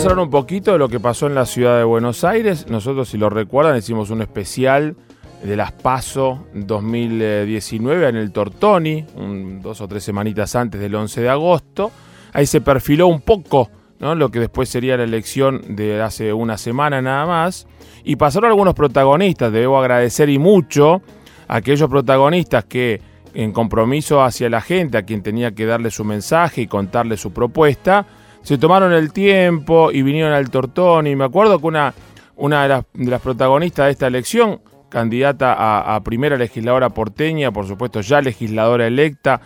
Vamos a hablar un poquito de lo que pasó en la ciudad de Buenos Aires. Nosotros, si lo recuerdan, hicimos un especial de las PASO 2019 en el Tortoni, dos o tres semanitas antes del 11 de agosto. Ahí se perfiló un poco ¿no? lo que después sería la elección de hace una semana nada más. Y pasaron algunos protagonistas, debo agradecer y mucho a aquellos protagonistas que en compromiso hacia la gente, a quien tenía que darle su mensaje y contarle su propuesta, se tomaron el tiempo y vinieron al Tortón. Y me acuerdo que una, una de, las, protagonistas de esta elección, candidata a, primera legisladora porteña, por supuesto ya legisladora electa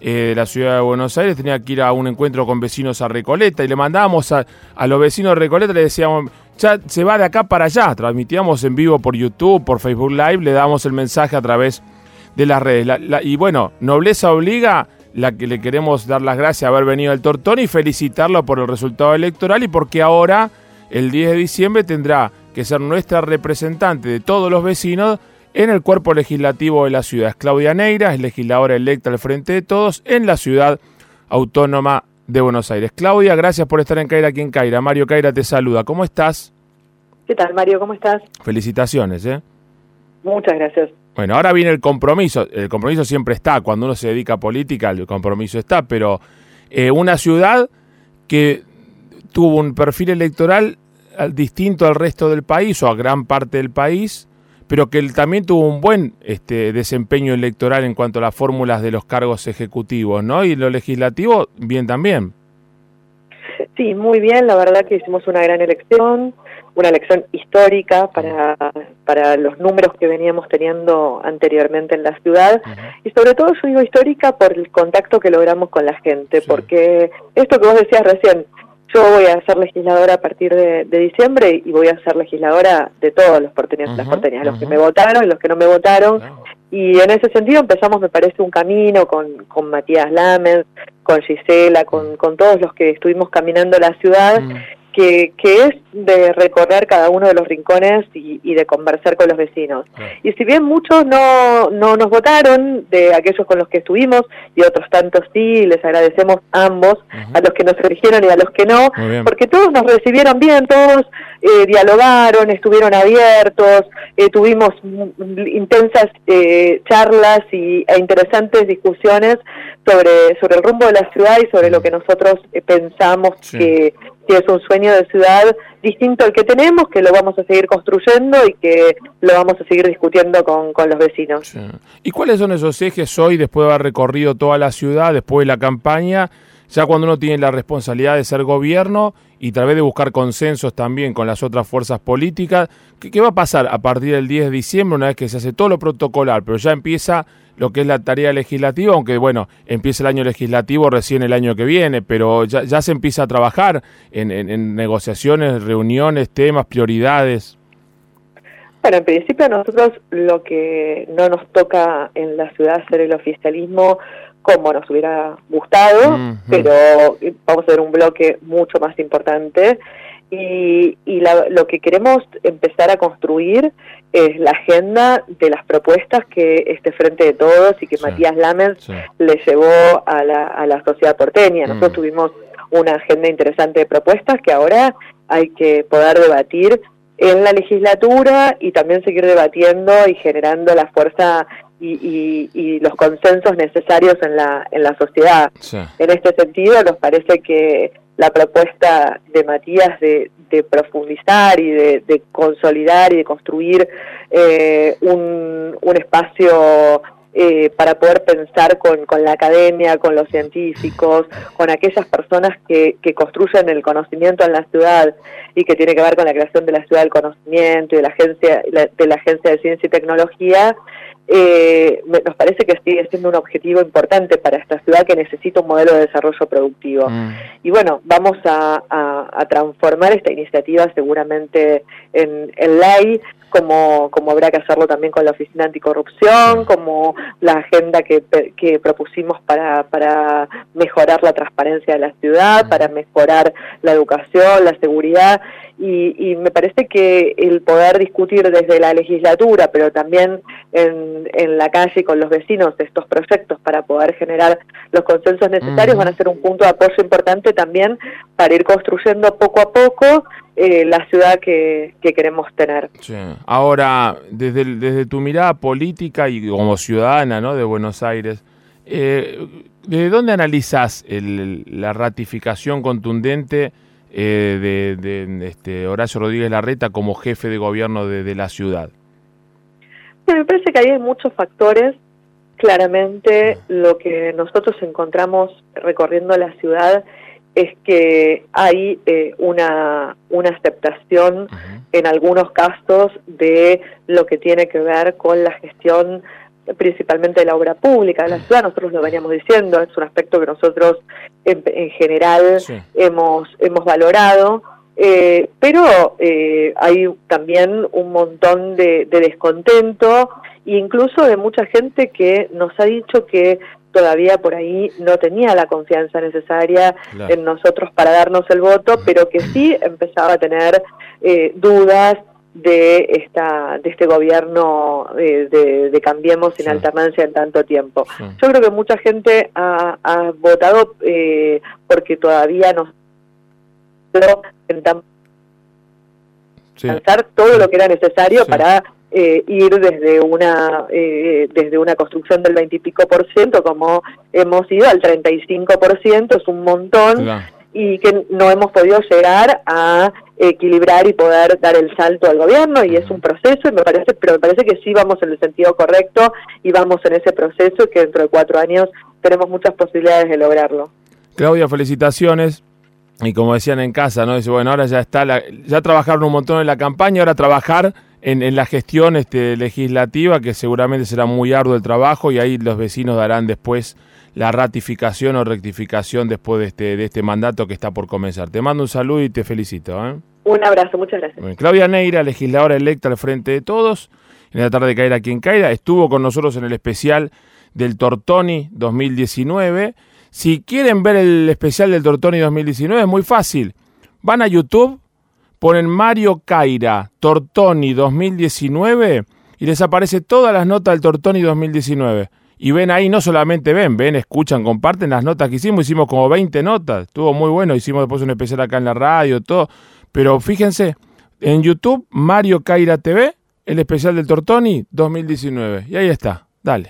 eh, de la ciudad de Buenos Aires, tenía que ir a un encuentro con vecinos a Recoleta y le mandábamos a, a los vecinos de Recoleta, le decíamos, ya se va de acá para allá, transmitíamos en vivo por YouTube, por Facebook Live, le damos el mensaje a través de las redes. y bueno, nobleza obliga la que le queremos dar las gracias a haber venido al Tortón y felicitarlo por el resultado electoral y porque ahora, el 10 de diciembre, tendrá que ser nuestra representante de todos los vecinos en el cuerpo legislativo de la ciudad. Es Claudia Neira, es legisladora electa al frente de todos en la ciudad autónoma de Buenos Aires. Claudia, gracias por estar en Caira aquí en Caira. Mario Caira te saluda. ¿Cómo estás? ¿Qué tal, Mario? ¿Cómo estás? Felicitaciones, ¿eh? Muchas gracias. Bueno, ahora viene el compromiso. El compromiso siempre está. Cuando uno se dedica a política, el compromiso está. Pero eh, una ciudad que tuvo un perfil electoral distinto al resto del país o a gran parte del país, pero que también tuvo un buen este, desempeño electoral en cuanto a las fórmulas de los cargos ejecutivos, ¿no? Y lo legislativo, bien también. Sí, muy bien. La verdad que hicimos una gran elección una elección histórica para, para los números que veníamos teniendo anteriormente en la ciudad y sobre todo yo digo histórica por el contacto que logramos con la gente, porque esto que vos decías recién, yo voy a ser legisladora a partir de, diciembre y voy a ser legisladora de todos los porteños, las porteñas, los que me votaron y los que no me votaron. Y en ese sentido empezamos, me parece, un camino con, con Matías Lamens, con Gisela, con, con todos los que estuvimos caminando la ciudad. Mm que, que, es de recorrer cada uno de los rincones y, y de conversar con los vecinos. Y si bien muchos no, no nos votaron, de aquellos con los que estuvimos, y otros tantos sí, les agradecemos ambos, a los que nos eligieron y a los que no, porque todos nos recibieron bien, todos eh, dialogaron, estuvieron abiertos, eh, tuvimos intensas eh, charlas y, e interesantes discusiones sobre, sobre el rumbo de la ciudad y sobre lo que nosotros pensamos que que es un sueño de ciudad distinto al que tenemos, que lo vamos a seguir construyendo y que lo vamos a seguir discutiendo con, con los vecinos. ¿Y cuáles son esos ejes hoy, después de haber recorrido toda la ciudad, después de la campaña, ya cuando uno tiene la responsabilidad de ser gobierno y tal vez de buscar consensos también con las otras fuerzas políticas, ¿qué, ¿qué, va a pasar a partir del 10 de diciembre, una vez que se hace todo lo protocolar, pero ya empieza lo que es la tarea legislativa, aunque bueno, empieza el año legislativo recién el año que viene, pero ya, se empieza a trabajar en, en, negociaciones, reuniones, temas, prioridades. Bueno, en principio nosotros lo que no nos toca en la ciudad hacer el oficialismo como nos hubiera gustado, pero vamos a ver un bloque mucho más importante y, y lo que queremos empezar a construir es la agenda de las propuestas que este Frente de Todos y que Matías Lamens le llevó a la, a la sociedad porteña. Mm. Nosotros tuvimos una agenda interesante de propuestas que ahora hay que poder debatir en la legislatura y también seguir debatiendo y generando la fuerza y, y, los consensos necesarios en la, en la sociedad. En este sentido, nos parece que la propuesta de Matías de, profundizar y de, consolidar y de construir eh, un, espacio eh, para poder pensar con, la academia, con los científicos, con aquellas personas que, construyen el conocimiento en la ciudad y que tiene que ver con la creación de la ciudad del conocimiento y de la agencia de la agencia de ciencia y tecnología eh, nos parece que sigue siendo un objetivo importante para esta ciudad que necesita un modelo de desarrollo productivo. Mm. Y bueno, vamos a, transformar esta iniciativa seguramente en, en ley como, como habrá que hacerlo también con la Oficina Anticorrupción, como la agenda que, que propusimos para, para mejorar la transparencia de la ciudad, para mejorar la educación, la seguridad. Y, me parece que el poder discutir desde la legislatura, pero también en, en la calle con los vecinos estos proyectos para poder generar los consensos necesarios van a ser un punto de apoyo importante también para ir construyendo poco a poco eh, la ciudad que, queremos tener. Ahora, desde, desde tu mirada política y como ciudadana ¿no? de Buenos Aires, eh, ¿de dónde analizas la ratificación contundente eh, de, este Horacio Rodríguez Larreta como jefe de gobierno de, la ciudad? me parece que hay muchos factores. Claramente lo que nosotros encontramos recorriendo la ciudad es que hay eh, una, una aceptación en algunos casos de lo que tiene que ver con la gestión principalmente de la obra pública de la ciudad, nosotros lo veníamos diciendo, es un aspecto que nosotros en, general hemos, hemos valorado, eh, pero eh, hay también un montón de, de descontento e incluso de mucha gente que nos ha dicho que todavía por ahí no tenía la confianza necesaria en nosotros para darnos el voto, pero que sí empezaba a tener eh, dudas de esta de este gobierno eh, de, Cambiemos sin alternancia en tanto tiempo. Yo creo que mucha gente ha, votado eh, porque todavía no intentamos alcanzar todo lo que era necesario para eh, ir desde una eh, desde una construcción del 20 y pico por ciento como hemos ido al 35 por ciento es un montón y que no hemos podido llegar a equilibrar y poder dar el salto al gobierno y es un proceso y me parece pero me parece que sí vamos en el sentido correcto y vamos en ese proceso y que dentro de cuatro años tenemos muchas posibilidades de lograrlo. Claudia felicitaciones y como decían en casa no dice bueno ahora ya está ya trabajaron un montón en la campaña ahora trabajar en, la gestión este, legislativa, que seguramente será muy arduo el trabajo y ahí los vecinos darán después la ratificación o rectificación después de este, de este mandato que está por comenzar. Te mando un saludo y te felicito. ¿eh? Un abrazo, muchas gracias. Claudia Neira, legisladora electa al frente de todos, en la tarde de caer a quien caiga, estuvo con nosotros en el especial del Tortoni 2019. Si quieren ver el especial del Tortoni 2019, es muy fácil. Van a YouTube, ponen Mario Caira Tortoni 2019 y les aparece todas las notas del Tortoni 2019. Y ven ahí, no solamente ven, ven, escuchan, comparten las notas que hicimos. Hicimos como 20 notas. Estuvo muy bueno. Hicimos después un especial acá en la radio, todo. Pero fíjense, en YouTube, Mario Caira TV, el especial del Tortoni 2019. Y ahí está. Dale.